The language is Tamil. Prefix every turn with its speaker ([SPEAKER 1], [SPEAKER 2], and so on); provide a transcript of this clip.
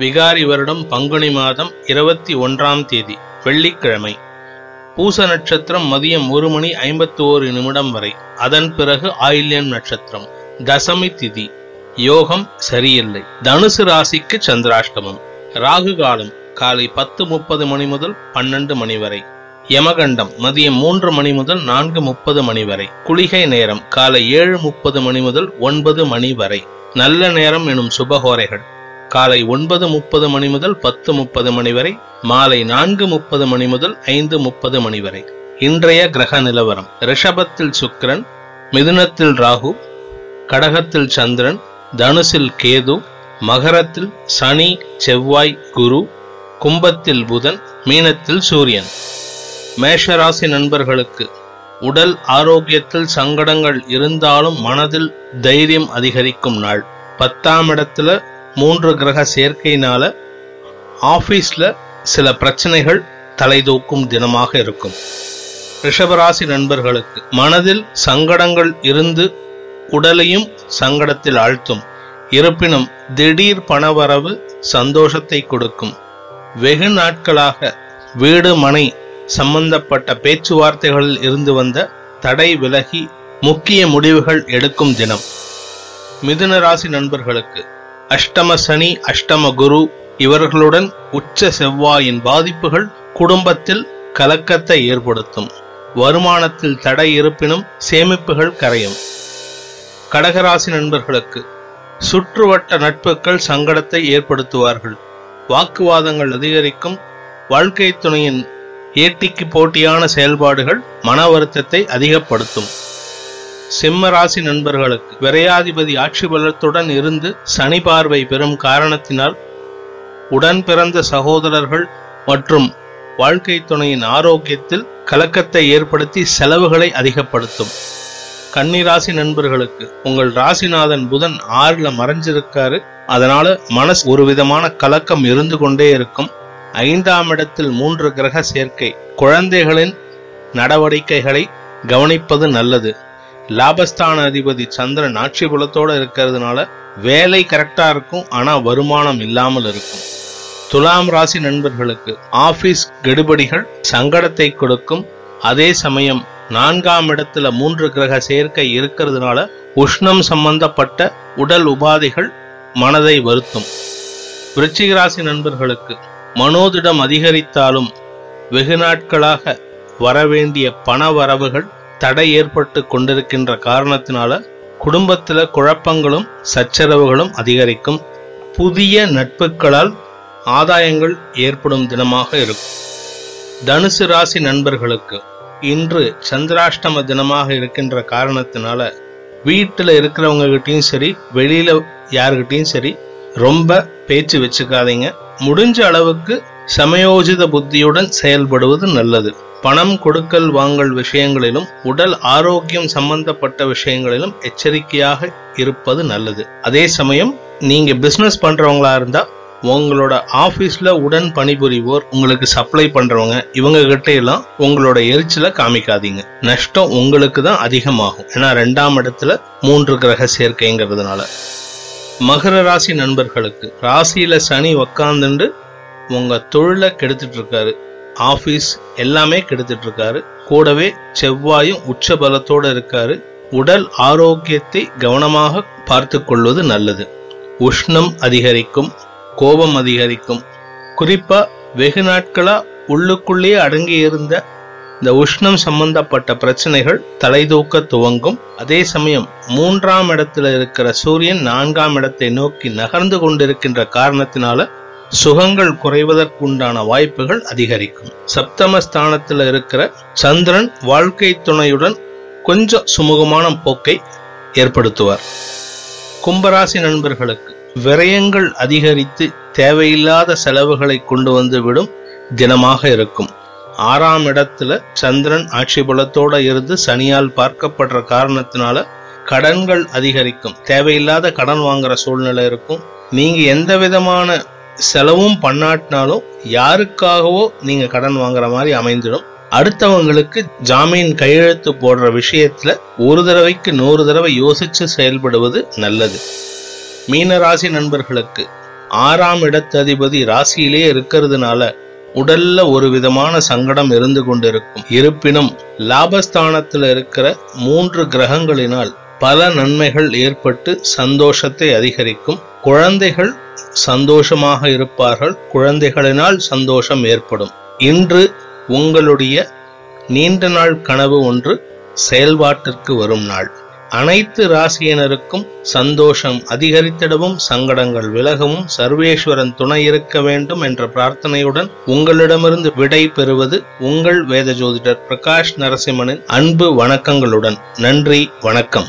[SPEAKER 1] விகாரி வருடம் பங்குனி மாதம் இருபத்தி ஒன்றாம் தேதி வெள்ளிக்கிழமை. பூச நட்சத்திரம் மதியம் ஒரு மணி ஐம்பத்தி ஓரு நிமிடம் வரை அதன் பிறகு ஆயில்யம் நட்சத்திரம் தசமி திதி. யோகம் சரியில்லை. தனுசு ராசிக்கு சந்திராஷ்டமம். ராகு காலம் காலை பத்து முப்பது மணி முதல் பன்னெண்டு மணி வரை. யமகண்டம் மதியம் மூன்று மணி முதல் நான்கு முப்பது மணி வரை. குளிகை நேரம் காலை ஏழு முப்பது மணி முதல் ஒன்பது மணி வரை. நல்ல நேரம் எனும் சுபகோரைகள் காலை ஒன்பது முப்பது மணி முதல் பத்து முப்பது மணி வரை மாலை நான்கு முப்பது மணி முதல் ஐந்து முப்பது மணி வரை. இன்றைய கிரக நிலவரம். ரிஷபத்தில் சுக்கிரன் மிதுனத்தில் ராகு கடகத்தில் சந்திரன் தனுசில் கேது மகரத்தில் சனி செவ்வாய் குரு கும்பத்தில் புதன் மீனத்தில் சூரியன். மேஷராசி நண்பர்களுக்கு உடல் ஆரோக்கியத்தில் சங்கடங்கள் இருந்தாலும் மனதில் தைரியம் அதிகரிக்கும் நாள். பத்தாம் இடத்துல மூன்று கிரக சேர்க்கையினால ஆஃபீஸில் சில பிரச்சனைகள் தலைதூக்கும் தினமாக இருக்கும். ரிஷபராசி நண்பர்களுக்கு மனதில் சங்கடங்கள் இருந்து உடலையும் சங்கடத்தில் ஆழ்த்தும். இருப்பினும் திடீர் பணவரவு சந்தோஷத்தை கொடுக்கும். வெகு நாட்களாக வீடு மனை சம்பந்தப்பட்ட பேச்சுவார்த்தைகளில் இருந்து வந்த தடை விலகி முக்கிய முடிவுகள் எடுக்கும் தினம். மிதுன ராசி நண்பர்களுக்கு அஷ்டம சனி அஷ்டம குரு இவர்களுடன் உச்ச செவ்வாயின் பாதிப்புகள் குடும்பத்தில் கலக்கத்தை ஏற்படுத்தும். வருமானத்தில் தடை இருப்பினும் சேமிப்புகள் கரையும். கடகராசி நண்பர்களுக்கு சுற்றுவட்ட நட்புகள் சங்கடத்தை ஏற்படுத்துவார்கள். வாக்குவாதங்கள் அதிகரிக்கும். வாழ்க்கை துணையின் ஏட்டிக்கு போட்டியான செயல்பாடுகள் மன வருத்தத்தை அதிகப்படுத்தும். சிம்ம ராசி நண்பர்களுக்கு விரையாதிபதி ஆட்சி பலத்துடன் இருந்து சனி பார்வை பெறும் காரணத்தினால் உடன் பிறந்த சகோதரர்கள் மற்றும் வாழ்க்கை துணையின் ஆரோக்கியத்தில் கலக்கத்தை ஏற்படுத்தி செலவுகளை அதிகப்படுத்தும். கன்னிராசி நண்பர்களுக்கு உங்கள் ராசிநாதன் புதன் ஆறுல மறைஞ்சிருக்காரு. அதனால மனசு ஒரு விதமான கலக்கம் இருந்து கொண்டே இருக்கும். ஐந்தாம் இடத்தில் மூன்று கிரக சேர்க்கை குழந்தைகளின் நடவடிக்கைகளை கவனிப்பது நல்லது. லாபஸ்தான அதிபதி சந்திரன் ஆட்சி புலத்தோட இருக்கிறதுனால வேலை கரெக்டா இருக்கும் ஆனா வருமானம் இல்லாமல் இருக்கும். துலாம் ராசி நண்பர்களுக்கு ஆபீஸ் கெடுபடிகள் சங்கடத்தை கொடுக்கும். அதே சமயம் நான்காம் இடத்துல மூன்று கிரக சேர்க்கை இருக்கிறதுனால உஷ்ணம் சம்பந்தப்பட்ட உடல் உபாதைகள் மனதை வருத்தும். விருச்சிக ராசி நண்பர்களுக்கு மனோதிடம் அதிகரித்தாலும் வெகு நாட்களாக வரவேண்டிய பண வரவுகள் தடை ஏற்பட்டு கொண்டிருக்கின்ற காரணத்தினால குடும்பத்தில் குழப்பங்களும் சச்சரவுகளும் அதிகரிக்கும். புதிய நட்புகளால் ஆதாயங்கள் ஏற்படும் தினமாக இருக்கும். தனுசு ராசி நண்பர்களுக்கு இன்று சந்திராஷ்டம தினமாக இருக்கின்ற காரணத்தினால வீட்டில் இருக்கிறவங்க கிட்டேயும் சரி வெளியில யாருக்கிட்டையும் சரி ரொம்ப பேச்சு வச்சுக்காதீங்க. முடிஞ்ச அளவுக்கு சமயோஜித புத்தியுடன் செயல்படுவது நல்லது. பணம் கொடுக்கல் வாங்கல் விஷயங்களிலும் உடல் ஆரோக்கியம் சம்பந்தப்பட்ட விஷயங்களிலும் எச்சரிக்கையாக இருப்பது நல்லது. அதே சமயம் நீங்க பிசினஸ் பண்றவங்களா இருந்தா உங்களோட ஆபீஸ்ல உடன் பணிபுரிவோர் உங்களுக்கு சப்ளை பண்றவங்க இவங்க கிட்ட எல்லாம் உங்களோட எரிச்சலை காமிக்காதீங்க. நஷ்டம் உங்களுக்கு தான் அதிகமாகும். ஏன்னா ரெண்டாம் இடத்துல மூன்று கிரக சேர்க்கைங்கிறதுனால. மகர ராசி நண்பர்களுக்கு ராசியில சனி உக்காந்துண்டு உங்க தொழிலை கெடுத்துட்டு இருக்காரு ஆபீஸ் எல்லாமே கெடுத்துட்டு இருக்காரு கூடவே செவ்வாயும் உச்ச பலத்தோட இருக்காரு. உடல் ஆரோக்கியத்தை கவனமாக பார்த்து கொள்வது நல்லது. உஷ்ணம் அதிகரிக்கும் கோபம் அதிகரிக்கும். குறிப்பா வெகு நாட்களா உள்ளுக்குள்ளேயே அடங்கி இருந்த இந்த உஷ்ணம் சம்பந்தப்பட்ட பிரச்சனைகள் தலைதூக்க துவங்கும். அதே சமயம் மூன்றாம் இடத்துல இருக்கிற சூரியன் நான்காம் இடத்தை நோக்கி நகர்ந்து கொண்டிருக்கின்ற காரணத்தினால சுகங்கள் குறைவதற்குண்டான வாய்ப்புகள் அதிகரிக்கும். சப்தமஸ்தானத்தில் இருக்கிற சந்திரன் வாழ்க்கை துணையுடன் கொஞ்சம் சுமூகமான போக்கை ஏற்படுத்துவார். கும்பராசி நண்பர்களுக்கு விரயங்கள் அதிகரித்து தேவையில்லாத செலவுகளை கொண்டு வந்து விடும் தினமாக இருக்கும். ஆறாம் இடத்துல சந்திரன் ஆட்சி பலத்தோட இருந்து சனியால் பார்க்கப்படுற காரணத்தினால கடன்கள் அதிகரிக்கும். தேவையில்லாத கடன் வாங்குற சூழ்நிலை இருக்கும். நீங்க எந்த விதமான செலவும் பண்ணாட்டினாலும் யாருக்காகவோ நீங்க கடன் வாங்குற மாதிரி அமைந்துடும். அடுத்தவங்களுக்கு ஜாமீன் கையெழுத்து போடுற விஷயத்துல ஒரு தடவைக்கு நூறு தடவை யோசிச்சு செயல்படுவது நல்லது. மீனராசி நண்பர்களுக்கு ஆறாம் இடத்ததிபதி ராசியிலே இருக்கிறதுனால உடல்ல ஒரு விதமான சங்கடம் இருந்து கொண்டிருக்கும். இருப்பினும் லாபஸ்தானத்துல இருக்கிற மூன்று கிரகங்களினால் பல நன்மைகள் ஏற்பட்டு சந்தோஷத்தை அதிகரிக்கும். குழந்தைகள் சந்தோஷமாக இருப்பார்கள். குழந்தைகளினால் சந்தோஷம் ஏற்படும். இன்று உங்களுடைய நீண்ட நாள் கனவு ஒன்று செயல்பாட்டிற்கு வரும் நாள். அனைத்து ராசியினருக்கும் சந்தோஷம் அதிகரித்திடவும் சங்கடங்கள் விலகவும் சர்வேஸ்வரன் துணை இருக்க வேண்டும் என்ற பிரார்த்தனையுடன் உங்களிடமிருந்து விடை பெறுவது உங்கள் வேத ஜோதிடர் பிரகாஷ் நரசிம்மனின் அன்பு வணக்கங்களுடன். நன்றி வணக்கம்.